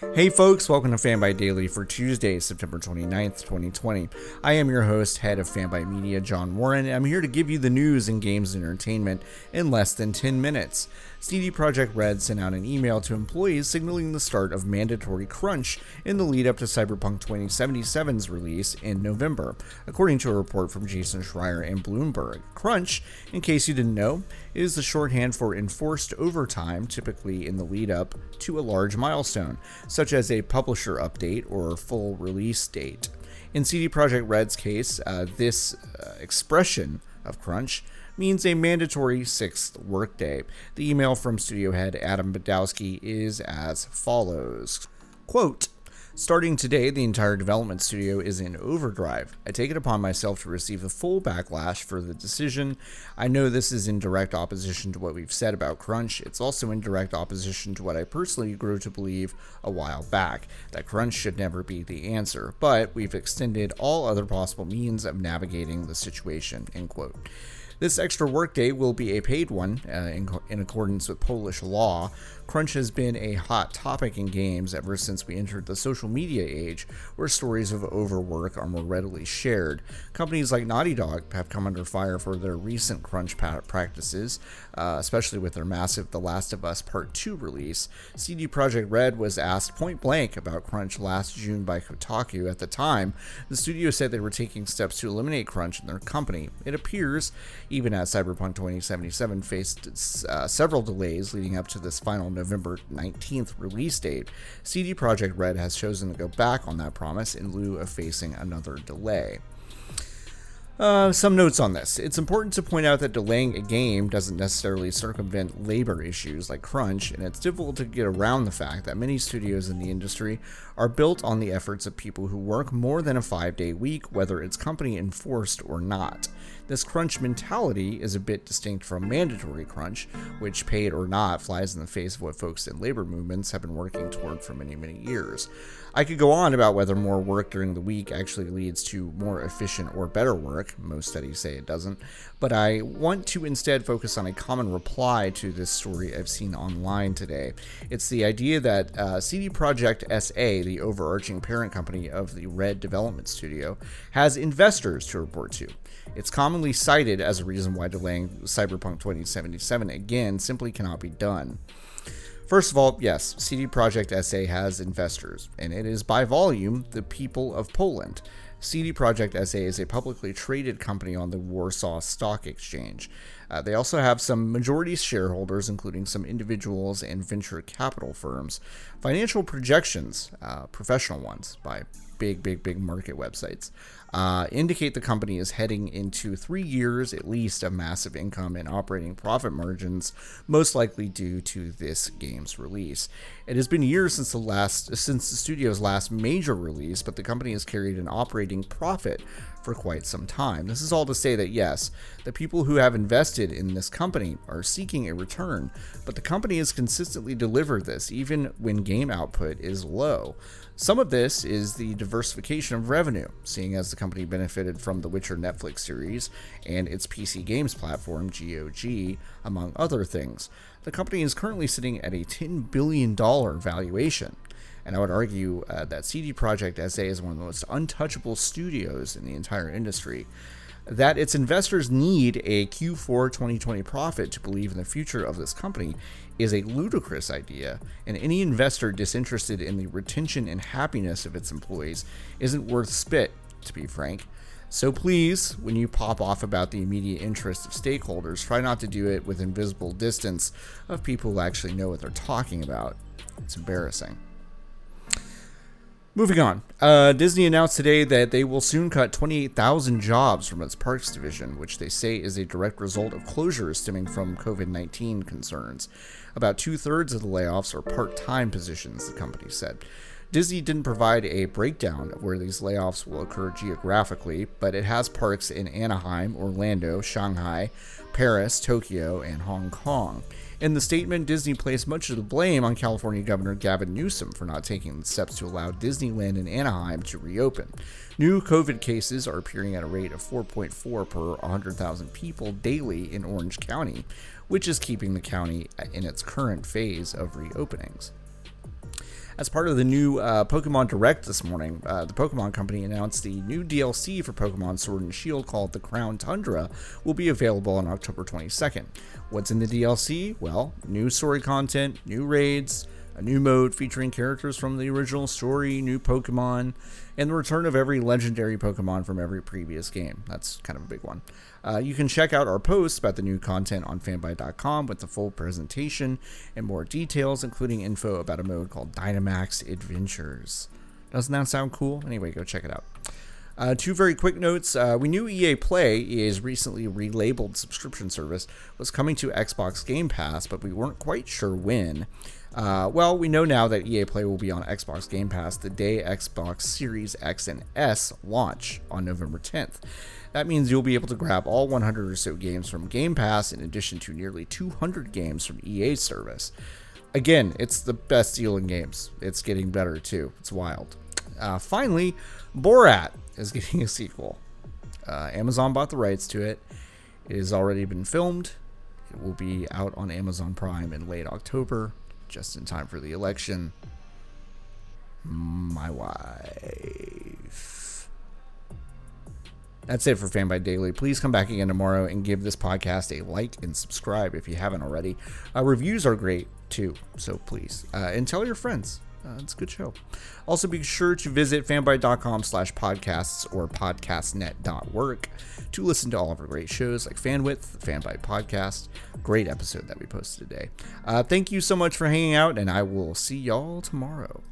Hey folks, welcome to Fanbyte Daily for Tuesday, September 29th, 2020. I am your host, head of Fanbyte Media, John Warren, and I'm here to give you the news in games and entertainment in less than 10 minutes. CD Projekt Red sent out an email to employees signaling the start of mandatory crunch in the lead up to Cyberpunk 2077's release in November, according to a report from Jason Schreier and Bloomberg. Crunch, in case you didn't know, is the shorthand for enforced overtime, typically in the lead up to a large milestone, such as a publisher update or full release date. In CD Projekt Red's case, uh, this uh, expression of crunch means a mandatory sixth workday. The email from studio head Adam Badowski is as follows Quote, Starting today, the entire development studio is in overdrive. I take it upon myself to receive the full backlash for the decision. I know this is in direct opposition to what we've said about Crunch. It's also in direct opposition to what I personally grew to believe a while back that Crunch should never be the answer, but we've extended all other possible means of navigating the situation. End quote. This extra workday will be a paid one uh, in, in, accordance with Polish law. Crunch has been a hot topic in games ever since we entered the social media age, where stories of overwork are more readily shared. Companies like Naughty Dog have come under fire for their recent crunch practices, uh, especially with their massive The Last of Us Part 2 release. CD Projekt Red was asked point blank about crunch last June by Kotaku. At the time, the studio said they were taking steps to eliminate crunch in their company. It appears, even as Cyberpunk 2077 faced uh, several delays leading up to this final November 19th release date, CD Projekt Red has chosen to go back on that promise in lieu of facing another delay. Uh, some notes on this. It's important to point out that delaying a game doesn't necessarily circumvent labor issues like crunch, and it's difficult to get around the fact that many studios in the industry are built on the efforts of people who work more than a five day week, whether it's company enforced or not. This crunch mentality is a bit distinct from mandatory crunch, which, paid or not, flies in the face of what folks in labor movements have been working toward for many, many years. I could go on about whether more work during the week actually leads to more efficient or better work. Most studies say it doesn't. But I want to instead focus on a common reply to this story I've seen online today. It's the idea that uh, CD Projekt SA, the overarching parent company of the Red Development Studio, has investors to report to. It's commonly cited as a reason why delaying Cyberpunk 2077 again simply cannot be done. First of all, yes, CD Projekt SA has investors, and it is by volume the people of Poland. CD Projekt SA is a publicly traded company on the Warsaw Stock Exchange. Uh, they also have some majority shareholders, including some individuals and venture capital firms. Financial projections, uh, professional ones by big, big, big market websites, uh, indicate the company is heading into three years at least of massive income and operating profit margins, most likely due to this game's release. It has been years since the last since the studio's last major release, but the company has carried an operating profit for quite some time. This is all to say that yes, the people who have invested in this company are seeking a return, but the company has consistently delivered this even when game output is low. Some of this is the diversification of revenue, seeing as the company benefited from the Witcher Netflix series and its PC games platform, GOG, among other things. The company is currently sitting at a $10 billion valuation. And I would argue uh, that CD Projekt SA is one of the most untouchable studios in the entire industry. That its investors need a Q4 2020 profit to believe in the future of this company is a ludicrous idea, and any investor disinterested in the retention and happiness of its employees isn't worth spit, to be frank. So please, when you pop off about the immediate interest of stakeholders, try not to do it with invisible distance of people who actually know what they're talking about. It's embarrassing. Moving on, uh, Disney announced today that they will soon cut 28,000 jobs from its parks division, which they say is a direct result of closures stemming from COVID 19 concerns. About two thirds of the layoffs are part time positions, the company said. Disney didn't provide a breakdown of where these layoffs will occur geographically, but it has parks in Anaheim, Orlando, Shanghai, Paris, Tokyo, and Hong Kong. In the statement, Disney placed much of the blame on California Governor Gavin Newsom for not taking the steps to allow Disneyland in Anaheim to reopen. New COVID cases are appearing at a rate of 4.4 per 100,000 people daily in Orange County, which is keeping the county in its current phase of reopenings. As part of the new uh, Pokemon Direct this morning, uh, the Pokemon Company announced the new DLC for Pokemon Sword and Shield called the Crown Tundra will be available on October 22nd. What's in the DLC? Well, new story content, new raids, a new mode featuring characters from the original story, new Pokemon, and the return of every legendary Pokemon from every previous game. That's kind of a big one. Uh, you can check out our posts about the new content on fanbyte.com with the full presentation and more details, including info about a mode called Dynamax Adventures. Doesn't that sound cool? Anyway, go check it out. Uh, two very quick notes. Uh, we knew EA Play is recently relabeled subscription service was coming to Xbox Game Pass, but we weren't quite sure when. Uh, well, we know now that EA Play will be on Xbox Game Pass the day Xbox Series X and S launch on November 10th. That means you'll be able to grab all 100 or so games from Game Pass in addition to nearly 200 games from EA's service. Again, it's the best deal in games. It's getting better too. It's wild. Uh, finally, Borat is getting a sequel. Uh, Amazon bought the rights to it. It has already been filmed. It will be out on Amazon Prime in late October just in time for the election. My wife. That's it for Fan Fanbyte Daily. Please come back again tomorrow and give this podcast a like and subscribe if you haven't already. Uh, reviews are great too, so please. Uh, and tell your friends. Uh, it's a good show. Also, be sure to visit fanbyte.com slash podcasts or podcastnet.work to listen to all of our great shows like Fanwidth, the Fanbyte podcast. Great episode that we posted today. Uh, thank you so much for hanging out, and I will see y'all tomorrow.